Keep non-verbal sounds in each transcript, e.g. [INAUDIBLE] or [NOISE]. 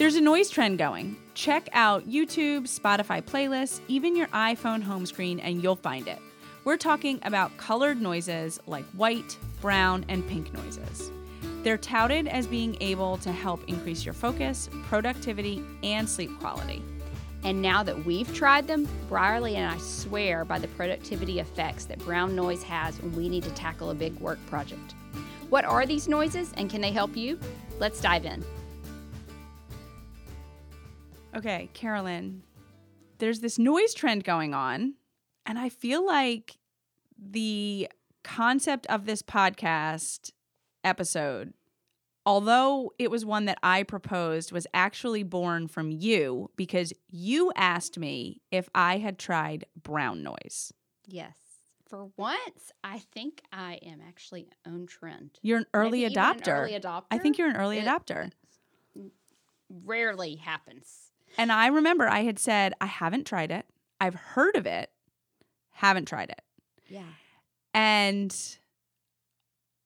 There's a noise trend going. Check out YouTube, Spotify playlists, even your iPhone home screen, and you'll find it. We're talking about colored noises like white, brown, and pink noises. They're touted as being able to help increase your focus, productivity, and sleep quality. And now that we've tried them, Brierley and I swear by the productivity effects that brown noise has when we need to tackle a big work project. What are these noises and can they help you? Let's dive in. Okay, Carolyn, there's this noise trend going on, and I feel like the concept of this podcast episode, although it was one that I proposed, was actually born from you because you asked me if I had tried brown noise. Yes. For once, I think I am actually on trend. You're an early Maybe even an adopter. early adopter. I think you're an early It- adopter. Rarely happens. And I remember I had said, I haven't tried it. I've heard of it, haven't tried it. Yeah. And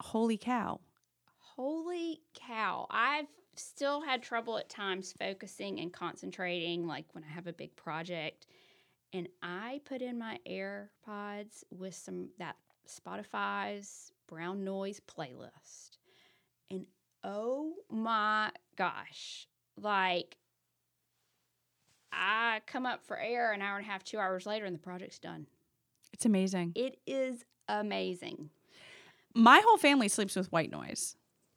holy cow. Holy cow. I've still had trouble at times focusing and concentrating, like when I have a big project. And I put in my AirPods with some that Spotify's brown noise playlist. And oh my gosh, like I come up for air an hour and a half, two hours later, and the project's done. It's amazing. It is amazing. My whole family sleeps with white noise.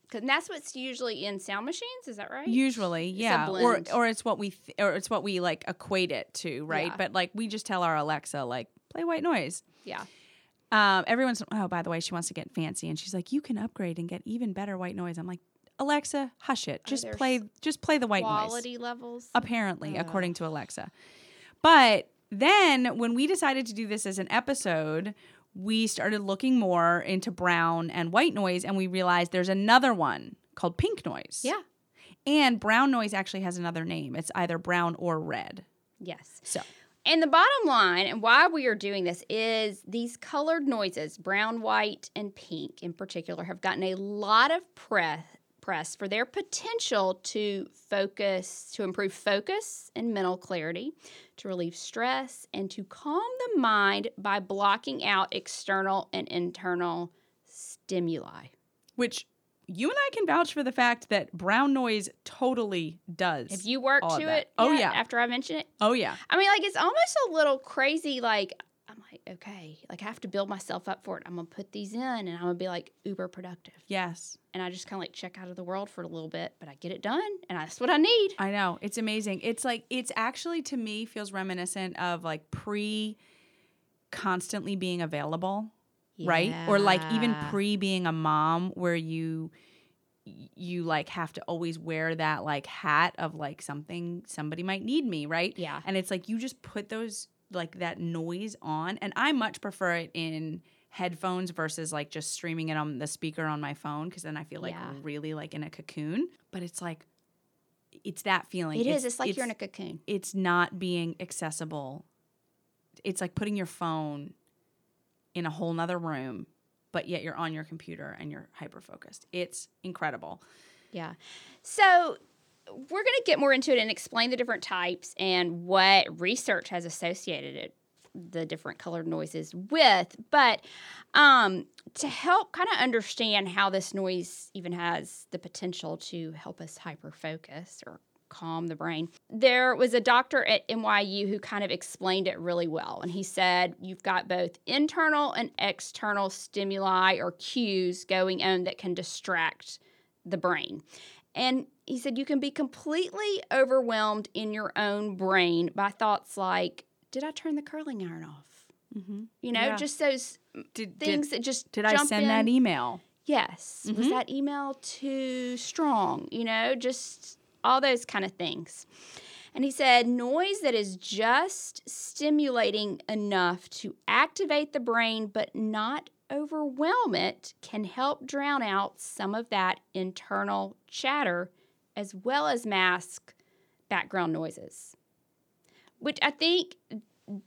Cause that's what's usually in sound machines. Is that right? Usually, yeah, or or it's what we th- or it's what we like equate it to, right? Yeah. But like we just tell our Alexa like play white noise. Yeah. Um, everyone's oh by the way, she wants to get fancy and she's like you can upgrade and get even better white noise. I'm like Alexa, hush it. Just play just play the white noise. Quality levels. apparently, Ugh. according to Alexa. But then when we decided to do this as an episode, we started looking more into brown and white noise, and we realized there's another one called pink noise. Yeah. And brown noise actually has another name. It's either brown or red. Yes. So And the bottom line, and why we are doing this, is these colored noises, brown, white, and pink in particular, have gotten a lot of press press for their potential to focus, to improve focus and mental clarity, to relieve stress, and to calm the mind by blocking out external and internal stimuli. which you and I can vouch for the fact that brown noise totally does. Have you of to it? Oh, yeah. After I mention it, oh yeah. I mean, like it's almost a little crazy. Like like, okay, like I have to build myself up for it. I'm gonna put these in, and I'm gonna be like uber productive. Yes. And I just kind of like check out of the world for a little bit, but I get it done, and that's what I need. I know. It's amazing. It's like it's actually to me feels reminiscent of like pre constantly being available, right? Or like even pre being a mom where you you like have to always wear that like hat of like something somebody might need me, right? Yeah. And it's like you just put those like that noise on and I much prefer it in headphones versus like just streaming it on the speaker on my phone because then I feel like Yeah. really like in a cocoon. But it's like it's that feeling. It is. It's like you're in a cocoon. It's not being accessible. It's like putting your phone in a whole nother room, but yet you're on your computer and you're hyper focused. It's incredible. Yeah. So we're going to get more into it and explain the different types and what research has associated it the different colored noises with but um, to help kind of understand how this noise even has the potential to help us hyper focus or calm the brain there was a doctor at nyu who kind of explained it really well and he said you've got both internal and external stimuli or cues going on that can distract the brain. And he said you can be completely overwhelmed in your own brain by thoughts like, did I turn the curling iron off? Mm-hmm. You know, Yeah. just those Did, things did, that just did I send in. that email? Yes. Was Mhm. that email too strong? You know, just all those kind of things. And he said, noise that is just stimulating enough to activate the brain but not overwhelm it can help drown out some of that internal chatter as well as mask background noises. Which I think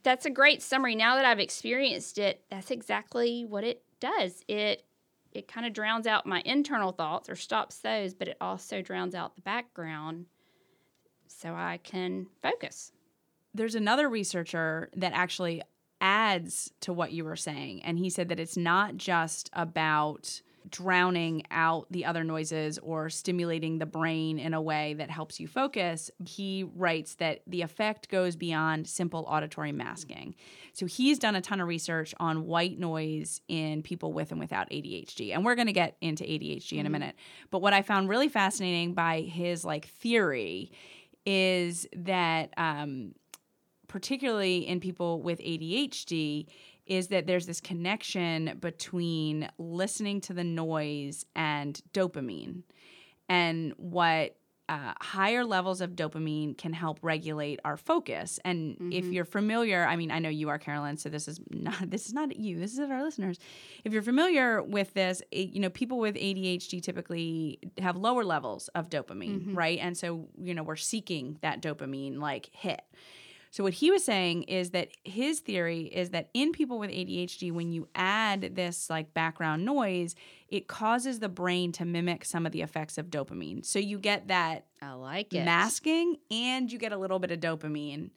that's a great summary. Now that I've experienced it, that's exactly what it does. It it kind of drowns out my internal thoughts or stops those, but it also drowns out the background so I can focus. There's another researcher that actually adds to what you were saying. And he said that it's not just about drowning out the other noises or stimulating the brain in a way that helps you focus, he writes that the effect goes beyond simple auditory masking. So he's done a ton of research on white noise in people with and without ADHD. And we're going to get into ADHD in a minute. But what I found really fascinating by his like theory is that um, particularly in people with ADHD, is that there's this connection between listening to the noise and dopamine. And what uh, higher levels of dopamine can help regulate our focus. And mm-hmm. if you're familiar, I mean, I know you are, Carolyn. So this is not this is not you. This is our listeners. If you're familiar with this, it, you know, people with ADHD typically have lower levels of dopamine, mm-hmm. right? And so you know, we're seeking that dopamine like hit. So what he was saying is that his theory is that in people with ADHD when you add this like background noise, it causes the brain to mimic some of the effects of dopamine. So you get that I like it. masking and you get a little bit of dopamine.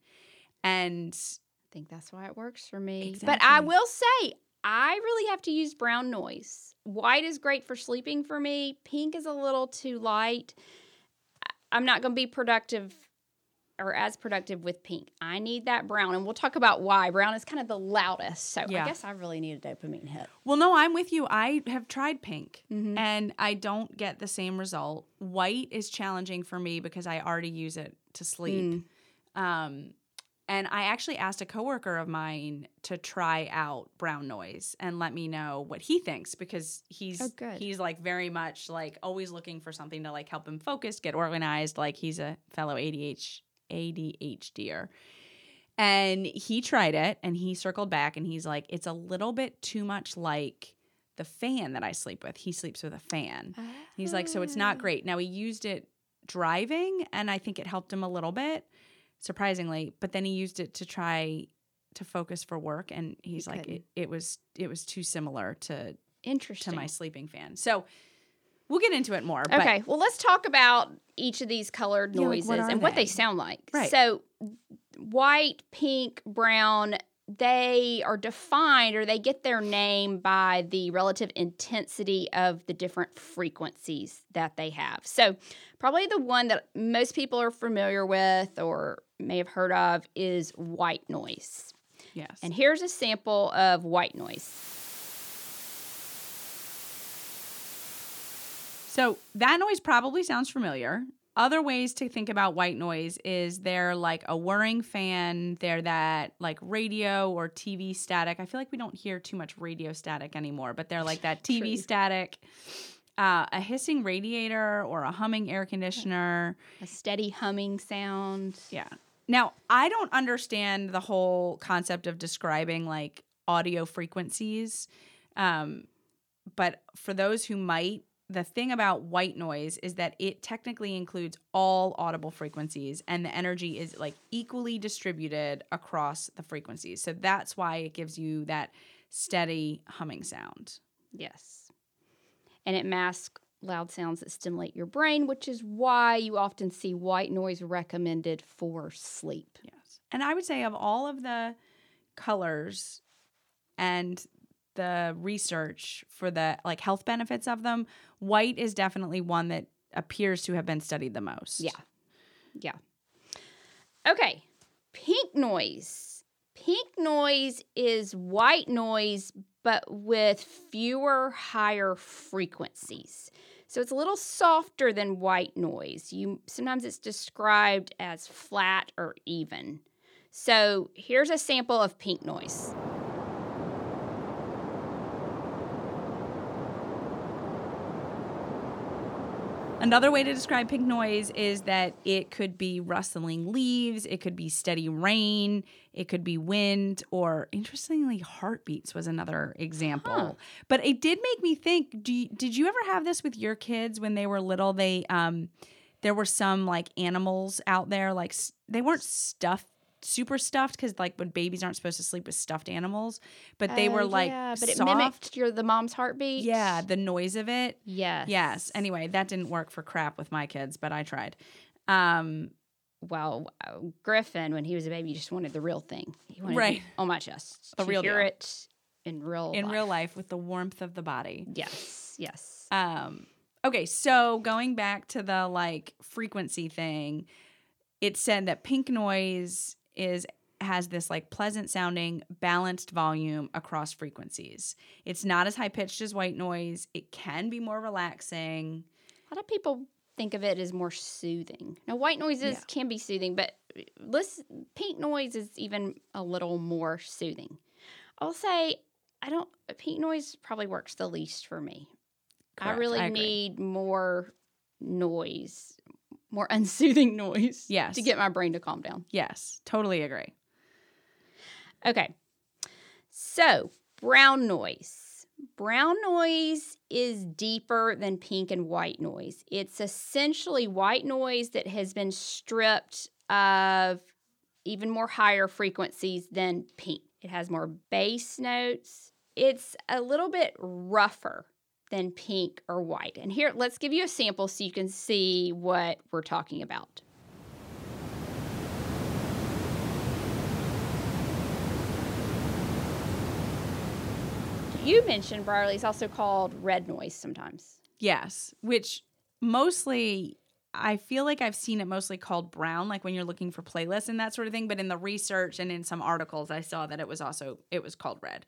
And I think that's why it works for me. Exactly. But I will say I really have to use brown noise. White is great for sleeping for me. Pink is a little too light. I'm not going to be productive or as productive with pink. I need that brown, and we'll talk about why. Brown is kind of the loudest, so yeah. I guess I really need a dopamine hit. Well, no, I'm with you. I have tried pink, mm-hmm. and I don't get the same result. White is challenging for me because I already use it to sleep. Mm. Um, and I actually asked a coworker of mine to try out brown noise and let me know what he thinks because he's oh, he's like very much like always looking for something to like help him focus, get organized. Like he's a fellow ADHD ADHDer. And he tried it and he circled back and he's like, it's a little bit too much like the fan that I sleep with. He sleeps with a fan. He's like, so it's not ah. great. Now he used it driving and I think it helped him a little bit, surprisingly. But then he used it to try to focus for work and he's he like, it, it was it was too similar to interesting to my sleeping fan. So We'll get into it more. Okay. But. Well, let's talk about each of these colored yeah, noises like what and they? what they sound like. Right. So, white, pink, brown, they are defined or they get their name by the relative intensity of the different frequencies that they have. So, probably the one that most people are familiar with or may have heard of is white noise. Yes. And here's a sample of white noise. So that noise probably sounds familiar. Other ways to think about white noise is they're like a whirring fan, they're that like radio or TV static. I feel like we don't hear too much radio static anymore, but they're like that TV static. Uh, a hissing radiator or a humming air conditioner, a steady humming sound. Yeah. Now, I don't understand the whole concept of describing like audio frequencies. Um, but for those who might, the thing about white noise is that it technically includes all audible frequencies and the energy is like equally distributed across the frequencies. So that's why it gives you that steady humming sound. Yes. And it masks loud sounds that stimulate your brain, which is why you often see white noise recommended for sleep. Yes. And I would say of all of the colors and the research for the like health benefits of them, white is definitely one that appears to have been studied the most. Yeah. Yeah. Okay. Pink noise. Pink noise is white noise, but with fewer higher frequencies. So it's a little softer than white noise. You sometimes it's described as flat or even. So here's a sample of pink noise. Another way to describe pink noise is that it could be rustling leaves, it could be steady rain, it could be wind, or interestingly, heartbeats was another example. Huh. But it did make me think. Do you, did you ever have this with your kids when they were little? They um, there were some like animals out there, like they weren't stuffed super stuffed because like when babies aren't supposed to sleep with stuffed animals, but they uh, were like yeah, but soft. it mimicked your the mom's heartbeat. Yeah, the noise of it. Yes. Yes. Anyway, that didn't work for crap with my kids, but I tried. Um, well, Griffin, when he was a baby, just wanted the real thing. He wanted Right. on my chest. The real hear deal. it in real in life. real life with the warmth of the body. Yes, yes. Um, okay, so going back to the like frequency thing, it said that pink noise is has this like pleasant sounding balanced volume across frequencies. It's not as high pitched as white noise. It can be more relaxing. A lot of people think of it as more soothing. Now, white noises Yeah. can be soothing, but listen, pink noise is even a little more soothing. I'll say I don't. Pink noise probably works the least for me. I really I need more noise, more [LAUGHS] unsoothing noise, Yes. to get my brain to calm down. Yes, totally agree. Okay. So, brown noise. Brown noise is deeper than pink and white noise. It's essentially white noise that has been stripped of even more higher frequencies than pink. It has more bass notes. It's a little bit rougher than pink or white. And here, let's give you a sample so you can see what we're talking about. You mentioned Brierley is also called red noise sometimes. Yes, which mostly I feel like I've seen it mostly called brown, like when you're looking for playlists and that sort of thing. But in the research and in some articles, I saw that it was also it was called red.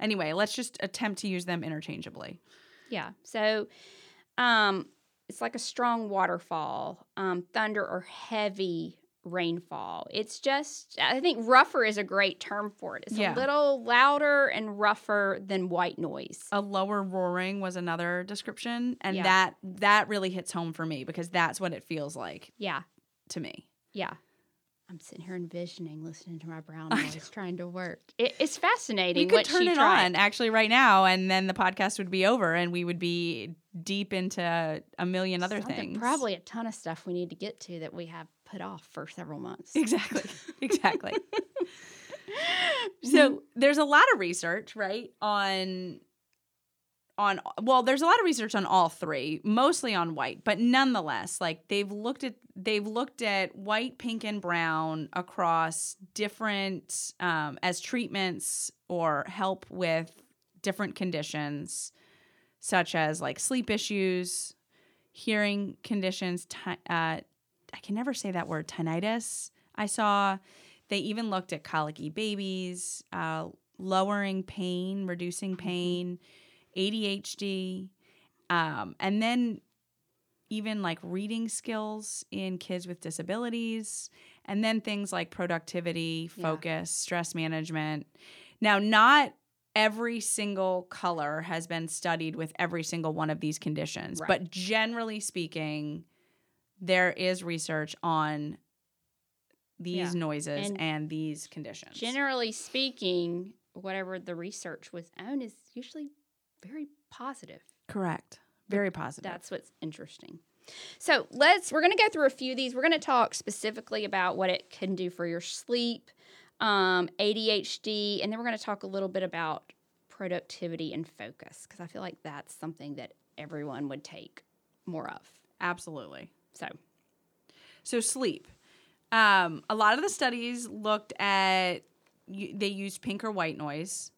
Anyway, let's just attempt to use them interchangeably. Yeah. So um it's like a strong waterfall, um, thunder or heavy rainfall. It's just I think rougher is a great term for it. It's Yeah. a little louder and rougher than white noise. A lower roaring was another description, and Yeah. that that really hits home for me because that's what it feels like Yeah. to me. Yeah. I'm sitting here envisioning listening to my brown [LAUGHS] noise trying to work. It, it's fascinating. We could turn you it try on actually right now, and then the podcast would be over, and we would be deep into a million other Something- things. Probably a ton of stuff we need to get to that we have put off for several months. Exactly. [LAUGHS] Exactly. [LAUGHS] so there's a lot of research, right, on on well, there's a lot of research on all three, mostly on white, but nonetheless, like they've looked at they've looked at white, pink, and brown across different um, as treatments or help with different conditions, such as like sleep issues, hearing conditions. Ti- uh, I can never say that word tinnitus. I saw they even looked at colicky babies, uh, lowering pain, reducing pain, ADHD, um, and then even like reading skills in kids with disabilities, and then things like productivity, Yeah. focus, stress management. Now, not every single color has been studied with every single one of these conditions, Right. but generally speaking, there is research on these Yeah. noises And and, these conditions. Generally speaking, whatever the research was on is usually very positive. Correct. Very positive. That's what's interesting. So let's we're going to go through a few of these. We're going to talk specifically about what it can do for your sleep, um, ADHD, and then we're going to talk a little bit about productivity and focus because I feel like that's something that everyone would take more of. Absolutely. So So sleep. Um, a lot of the studies looked at they used pink or white noise,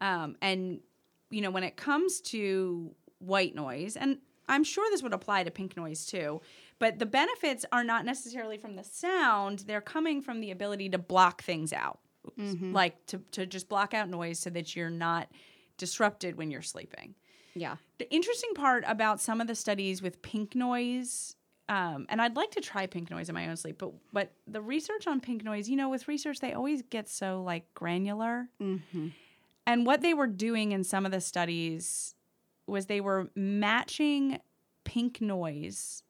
um, and you know when it comes to white noise, and I'm sure this would apply to pink noise too. But the benefits are not necessarily from the sound; they're coming from the ability to block things out, like to to just block out noise so that you're not disrupted when you're sleeping. yeah, The interesting part about some of the studies with pink noise, um, and I'd like to try pink noise in my own sleep, but but the research on pink noise, you know, with research they always get so like granular, mm-hmm. And what they were doing in some of the studies was they were matching pink noise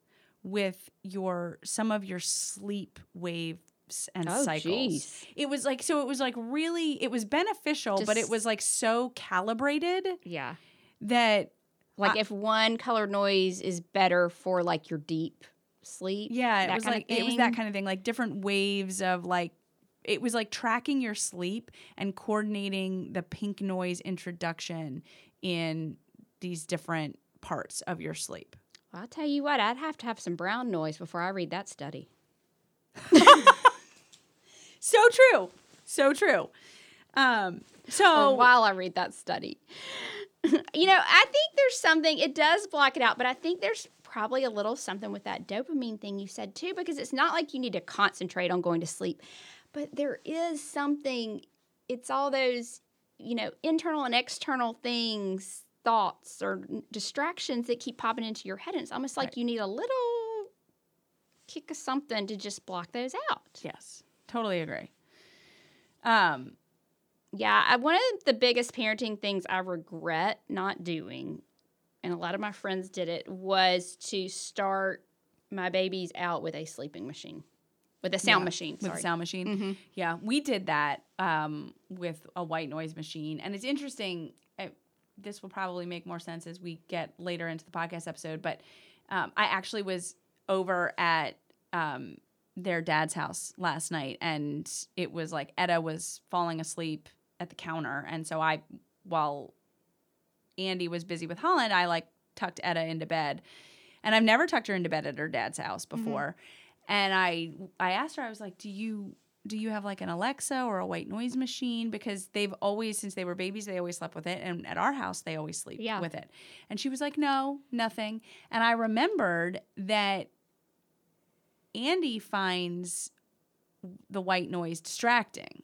with your some of your sleep waves and Oh, cycles. geez. It was like so it was like really it was beneficial, but it was like so calibrated yeah. that Like I- if one color noise is better for like your deep sleep. Yeah, it was like it was that kind of thing, like different waves of like it was like tracking your sleep and coordinating the pink noise introduction in these different parts of your sleep. Well, I'll tell you what, I'd have to have some brown noise before I read that study. [LAUGHS] so true. So true. Um, so or while I read that study. [LAUGHS] you know, I think there's something, it does block it out, but I think there's probably a little something with that dopamine thing you said too, because it's not like you need to concentrate on going to sleep, but there is something, it's all those, you know, internal and external things, thoughts or distractions that keep popping into your head. And it's almost like Right. you need a little kick of something to just block those out. yes, totally agree. Um, Yeah, I, one of the biggest parenting things I regret not doing, and a lot of my friends did it, was to start my babies out with a sleeping machine, with a sound Yeah, machine. with a sound machine. Mhm. Yeah, we did that um, with a white noise machine, and it's interesting. this will probably make more sense as we get later into the podcast episode. But um, I actually was over at um, their dad's house last night, and it was like Etta was falling asleep at the counter, and so I, while Andy was busy with Holland, I like tucked Etta into bed, and I've never tucked her into bed at her dad's house before. And I I asked her, I was like, "Do you do you have like an Alexa or a white noise machine? Because they've always, since they were babies, they always slept with it, and at our house they always sleep Yeah. with it." And she was like, "No, nothing." And I remembered that Andy finds the white noise distracting.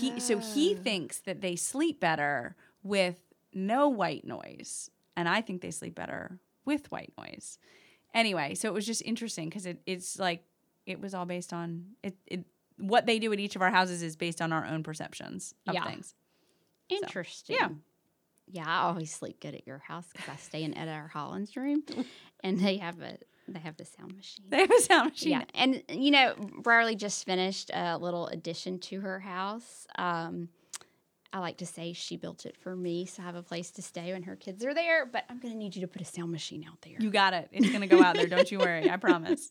He so he Oh. thinks that they sleep better with no white noise, and I think they sleep better with white noise. Anyway, so it was just interesting because it, it's like it was all based on it, it. What they do at each of our houses is based on our own perceptions of Yeah. things. Interesting. yeah. Yeah, I always sleep good at your house because I stay in Ed our Holland's room, [LAUGHS] and they have a they have the sound machine. They have a sound machine. Yeah, and you know, Brierley just finished a little addition to her house. Um, I like to say she built it for me, so I have a place to stay when her kids are there. But I'm going to need you to put a sound machine out there. You got it. It's gonna go out there. Don't you worry. I [LAUGHS] promise.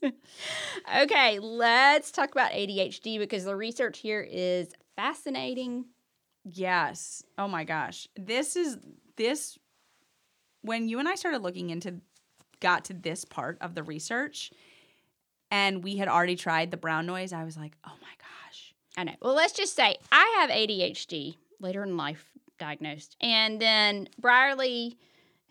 okay, let's talk about ADHD because the research here is fascinating. Yes. Oh my gosh. This is this when you and I started looking into got to this part of the research and we had already tried the brown noise, I was like, "Oh my gosh." I know. Well, let's just say I have ADHD later in life diagnosed, and then Brierley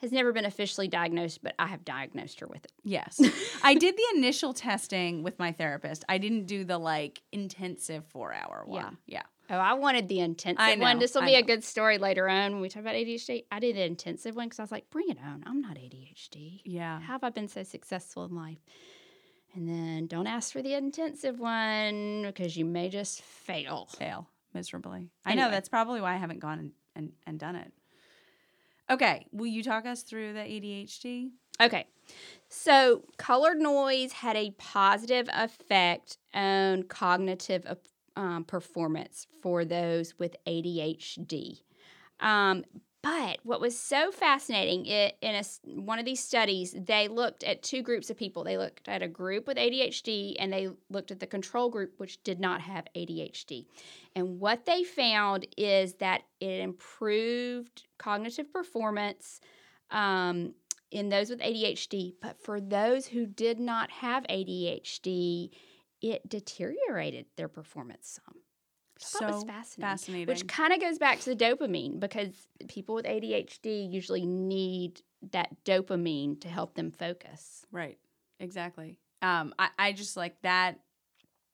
has never been officially diagnosed, but I have diagnosed her with it. Yes. I did the initial testing with my therapist. I didn't do the like intensive 4-hour one. Yeah. Oh, I wanted the intensive I one. This will be a good story later on when we talk about ADHD. I did the intensive one because I was like, bring it on. I'm not ADHD. Yeah. How have I been so successful in life? And then don't ask for the intensive one because you may just fail. Fail miserably. I know that's probably why I haven't gone and, and, and done it. Okay, will you talk us through the ADHD? Okay. So, colored noise had a positive effect on cognitive uh, um, performance for those with ADHD. Um, but what was so fascinating, it, in a, one of these studies, they looked at two groups of people. They looked at a group with ADHD and they looked at the control group, which did not have ADHD. And what they found is that it improved cognitive performance. Um, in those with ADHD, but for those who did not have ADHD, it deteriorated their performance some. It was So fascinating. fascinating. Which kind of goes back to the dopamine because people with ADHD usually need that dopamine to help them focus. Right. Exactly. Um, I, I just like that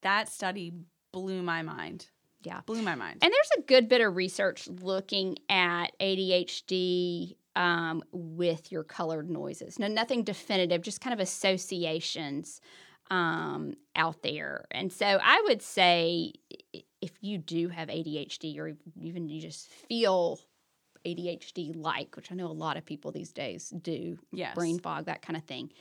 that study blew my mind. Yeah. Blew my mind. And there's a good bit of research looking at ADHD um, with your colored noises. Now, nothing definitive, just kind of associations um, out there. And so I would say if you do have ADHD or even you just feel ADHD like, which I know a lot of people these days do, yes. brain fog, that kind of thing,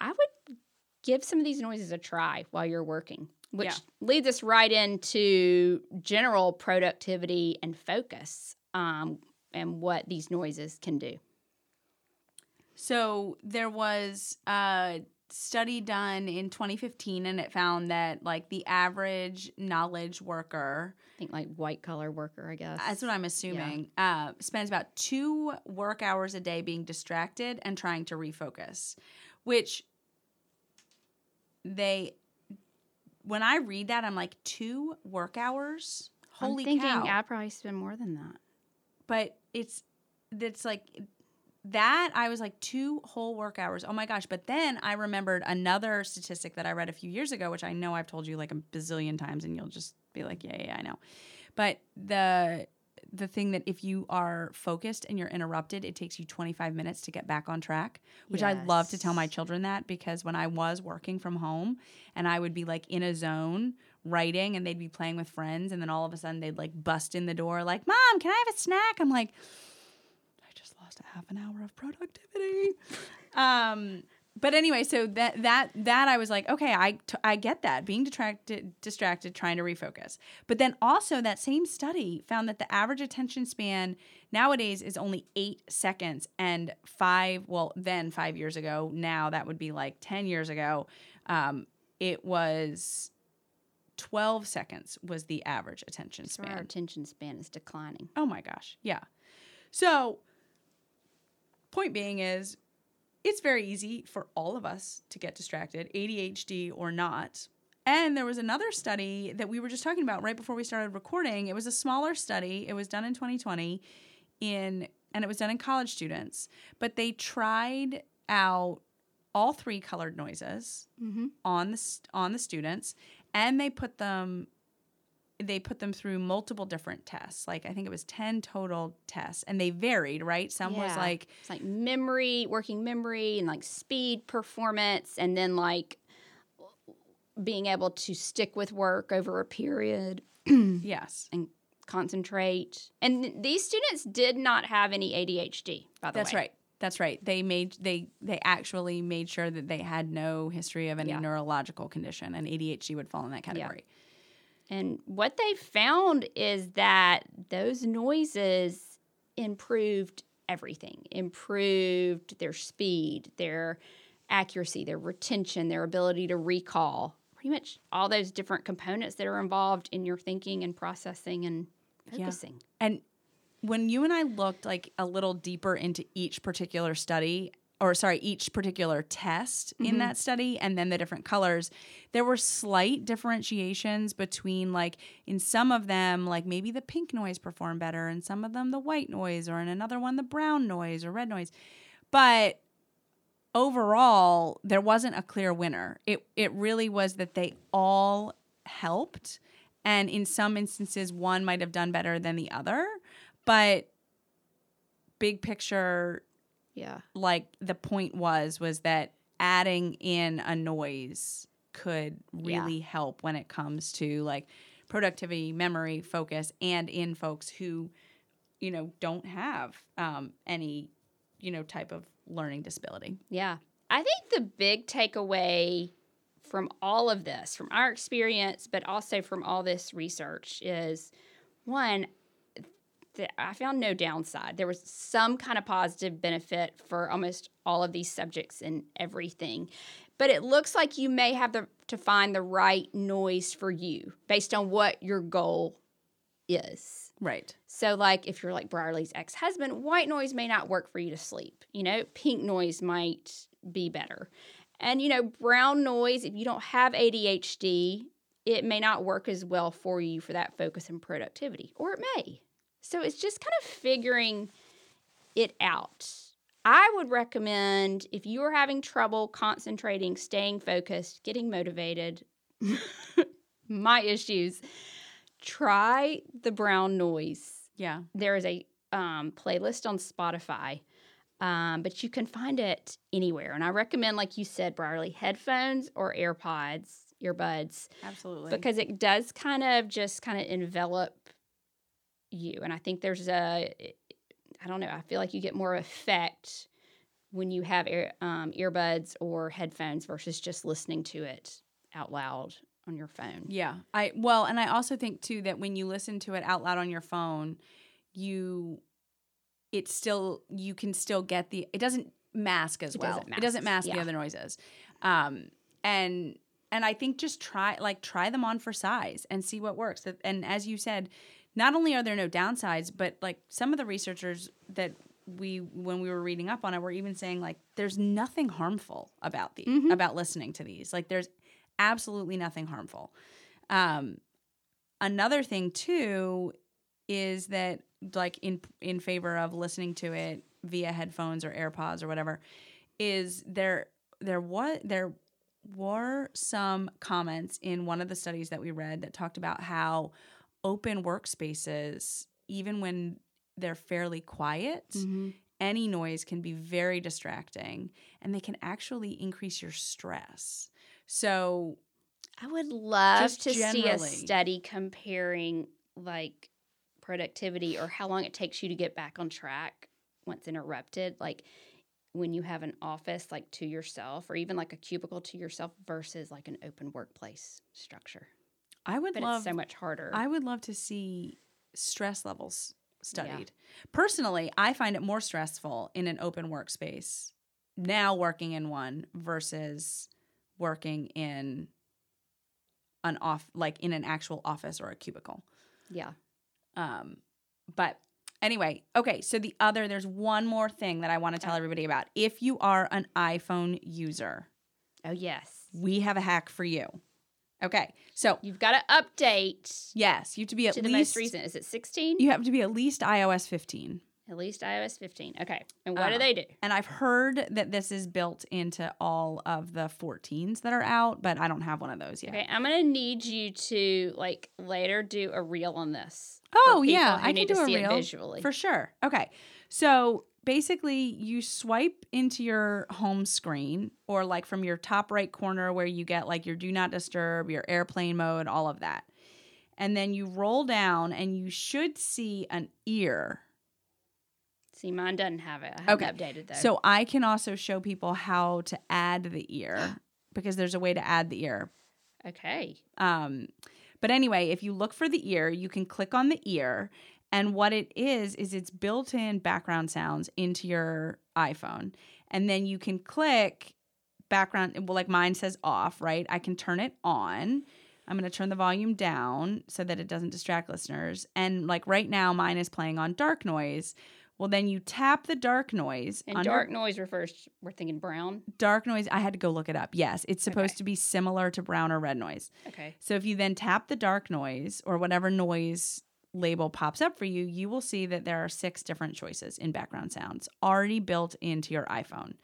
I would give some of these noises a try while you're working, which Yeah. leads us right into general productivity and focus um, and what these noises can do. So there was a study done in 2015 and it found that like the average knowledge worker I think like white collar worker, I guess. That's what I'm assuming. Uh, spends about two work hours a day being distracted and trying to refocus, which they when I read that, I'm like, two work hours? Holy I'm thinking cow. I'd probably spend more than that. but it's it's like that i was like two whole work hours. Oh my gosh. But then i remembered another statistic that i read a few years ago which i know i've told you like a bazillion times and you'll just be like yeah yeah i know. But the the thing that if you are focused and you're interrupted it takes you 25 minutes to get back on track which i love to tell my children that because when i was working from home and i would be like in a zone writing and they'd be playing with friends and then all of a sudden they'd like bust in the door like mom can i have a snack? I'm like lost half an hour of productivity um but anyway so that that that i was like okay i t- i get that being distracted distracted trying to refocus but then also that same study found that the average attention span nowadays is only eight seconds and five well then five years ago now that would be like 10 years ago um, it was 12 seconds was the average attention So our span attention span is declining. Oh my gosh. Yeah. So, point being is, it's very easy for all of us to get distracted, ADHD or not. And there was another study that we were just talking about right before we started recording. It was a smaller study. It was done in 2020 in and it was done in college students, but they tried out all three colored noises Mm-hmm. on the on the students and they put them they put them through multiple different tests. Like i think it was 10 total tests and they varied right? Some was like It's like memory, working memory, and like speed, performance, and then like being able to stick with work over a period [CLEARS THROAT] yes. and concentrate. And these students did not have any ADHD, by the that's way. right. That's right. They made they they actually made sure that they had no history of any Yeah. neurological condition and adhd would fall in that category And what they found is that those noises improved everything, improved their speed, their accuracy, their retention, their ability to recall, pretty much all those different components that are involved in your thinking and processing and Yeah. focusing. And when you and I looked like a little deeper into each particular study, or sorry, each particular test in mm-hmm. that study, and then the different colors, there were slight differentiations between like in some of them, like maybe the pink noise performed better, and some of them the white noise, or in another one the brown noise or red noise. But overall, there wasn't a clear winner. It it really was that they all helped, and in some instances, one might have done better than the other. But big picture, Yeah. like the point was was that adding in a noise could Yeah. really help when it comes to like productivity, memory, focus, and in folks who, you know, don't have um, any, you know, type of learning disability. Yeah. I think the big takeaway from all of this, from our experience, but also from all this research, is one, th- I found no downside. There was some kind of positive benefit for almost all of these subjects and everything. But it looks like you may have the, to find the right noise for you based on what your goal is. Right. So, like, if you're like Brierley's ex husband, white noise may not work for you to sleep. You know, pink noise might be better. And, you know, brown noise, if you don't have ADHD, it may not work as well for you for that focus and productivity, or it may. So, it's just kind of figuring it out. I would recommend if you are having trouble concentrating, staying focused, getting motivated, [LAUGHS] my issues, try the brown noise Yeah. there is a um, playlist on Spotify, um, but you can find it anywhere. And I recommend, like you said, Brierley, headphones or AirPods, earbuds, Absolutely. because it does kind of just kind of envelop you. And I think there's a, I don't know, I feel like you get more effect when you have ear, um, earbuds or headphones versus just listening to it out loud on your phone. Yeah. I well, and I also think too that when you listen to it out loud on your phone, you it's still you can still get the it doesn't mask as It well. doesn't it doesn't mask, mask the other noises. Um and and I think just try like try them on for size and see what works. And as you said, not only are there no downsides, but like some of the researchers that we when we were reading up on it were even saying like there's nothing harmful about these Mhm. about listening to these. Like there's absolutely nothing harmful. Um, another thing too is that like in in favor of listening to it via headphones or AirPods or whatever is there there what there were some comments in one of the studies that we read that talked about how open workspaces even when they're fairly quiet mm-hmm. any noise can be very distracting and they can actually increase your stress so I would love to see a study comparing like productivity or how long it takes you to get back on track once interrupted. Like when you have an office like to yourself or even like a cubicle to yourself versus like an open workplace structure. I would But love so much harder. I would love to see stress levels studied. Personally, I find it more stressful in an open workspace now working in one versus working in an off like in an actual office or a cubicle. yeah. Um but anyway, okay, so the other there's one more thing that I want to tell everybody about. If you are an iPhone user, Oh yes. we have a hack for you. Okay. So, You've got to update yes, you have to be at to the least most recent. Is it 16? you have to be at least iOS 15. At least iOS 15. Okay. And what do Uh, they do? And I've heard that this is built into all of the 14s that are out, but I don't have one of those yet. Okay, I'm gonna need you to like later do a reel on this. Oh, yeah, I need do to a see reel it visually. For sure. Okay. So basically, you swipe into your home screen or like from your top right corner where you get like your do not disturb, your airplane mode, all of that. And then you roll down and you should see an ear. See, mine doesn't have it. I haven't Okay, updated though. So I can also show people how to add the ear [GASPS] because there's a way to add the ear. okay, Um, but anyway, if you look for the ear, you can click on the ear. And what it is, is it's built in background sounds into your iPhone. And then you can click background, well, like mine says off, right? I can turn it on. I'm going to turn the volume down so that it doesn't distract listeners. And like right now, mine is playing on dark noise. Well, then you tap the dark noise. and under- dark noise refers. To, we're thinking brown. dark noise. I had to go look it up. Yes, it's supposed Okay. to be similar to brown or red noise. Okay, So if you then tap the dark noise or whatever noise label pops up for you, you will see that there are six different choices in background sounds already built into your iPhone.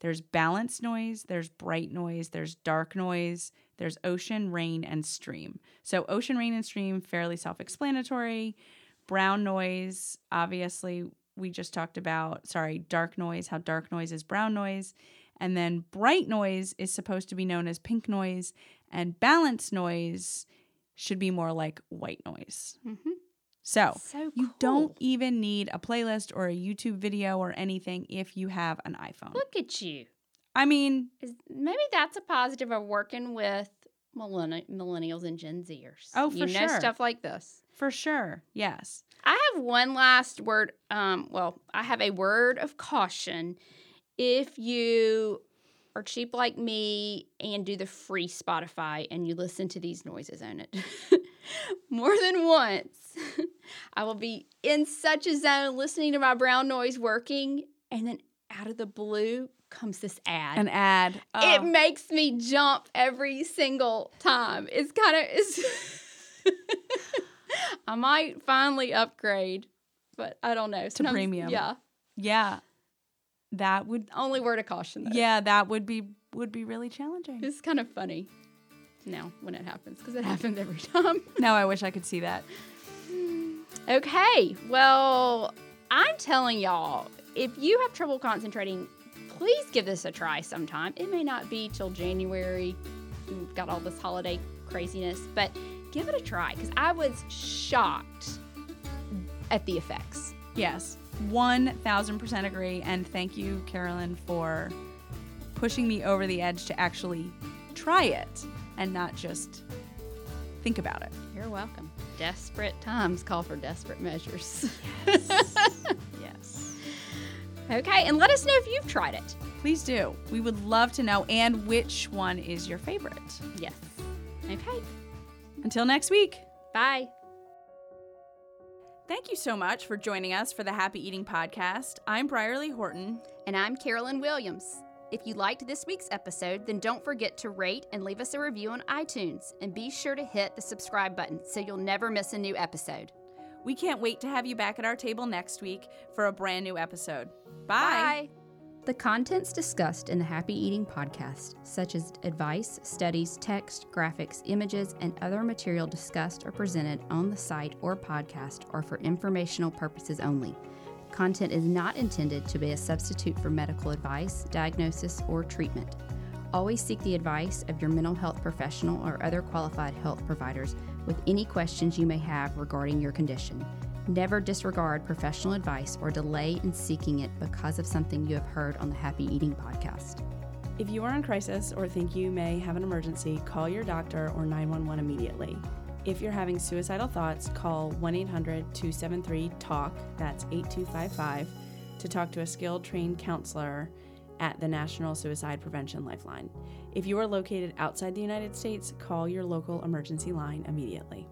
There's balanced noise, there's bright noise, there's dark noise, there's ocean, rain, and stream. So ocean, rain, and stream, fairly self explanatory. Brown noise, obviously, we just talked about, sorry, dark noise, how dark noise is brown noise. And then bright noise is supposed to be known as pink noise, and balanced noise should be more like white noise. Mhm. So so you don't even need a playlist or a YouTube video or anything if you have an iPhone. look at you. I mean, Is maybe that's a positive of working with millenni- millennials and Gen Zers. Oh, you for know sure. stuff like this. for sure. Yes. I have one last word. Um, well, I have a word of caution. If you are cheap like me and do the free Spotify and you listen to these noises on it [LAUGHS] more than once, [LAUGHS] I will be in such a zone listening to my brown noise working, and then out of the blue comes this ad. An ad. It Oh, makes me jump every single time. It's kind of it's. [LAUGHS] I might finally upgrade, but I don't know. Sometimes- premium. Yeah. yeah. That would Only word of caution though. yeah, that would be would be really challenging. It's kind of funny now when it happens because it [LAUGHS] happens every time. now I wish I could see that. Okay. Well, I'm telling y'all, if you have trouble concentrating, please give this a try sometime. It may not be till January. We've got all this holiday craziness, but give it a try because I was shocked at the effects. Yes. 1000% agree and thank you Carolyn for pushing me over the edge to actually try it and not just think about it. You're welcome. Desperate times call for desperate measures. Yes. [LAUGHS] yes. okay, and let us know if you've tried it. Please do. We would love to know and which one is your favorite. Yes. Okay. Until next week. Bye. Thank you so much for joining us for the Happy Eating Podcast. I'm Brierley Horton. And I'm Carolyn Williams. If you liked this week's episode, then don't forget to rate and leave us a review on iTunes. And be sure to hit the subscribe button so you'll never miss a new episode. We can't wait to have you back at our table next week for a brand new episode. Bye. Bye. The contents discussed in the Happy Eating podcast, such as advice, studies, text, graphics, images, and other material discussed or presented on the site or podcast, are for informational purposes only. Content is not intended to be a substitute for medical advice, diagnosis, or treatment. Always seek the advice of your mental health professional or other qualified health providers with any questions you may have regarding your condition. Never disregard professional advice or delay in seeking it because of something you have heard on the Happy Eating podcast. If you are in crisis or think you may have an emergency, call your doctor or 911 immediately. If you're having suicidal thoughts, call 1 800 273 TALK, that's 8255, to talk to a skilled trained counselor at the National Suicide Prevention Lifeline. If you are located outside the United States, call your local emergency line immediately.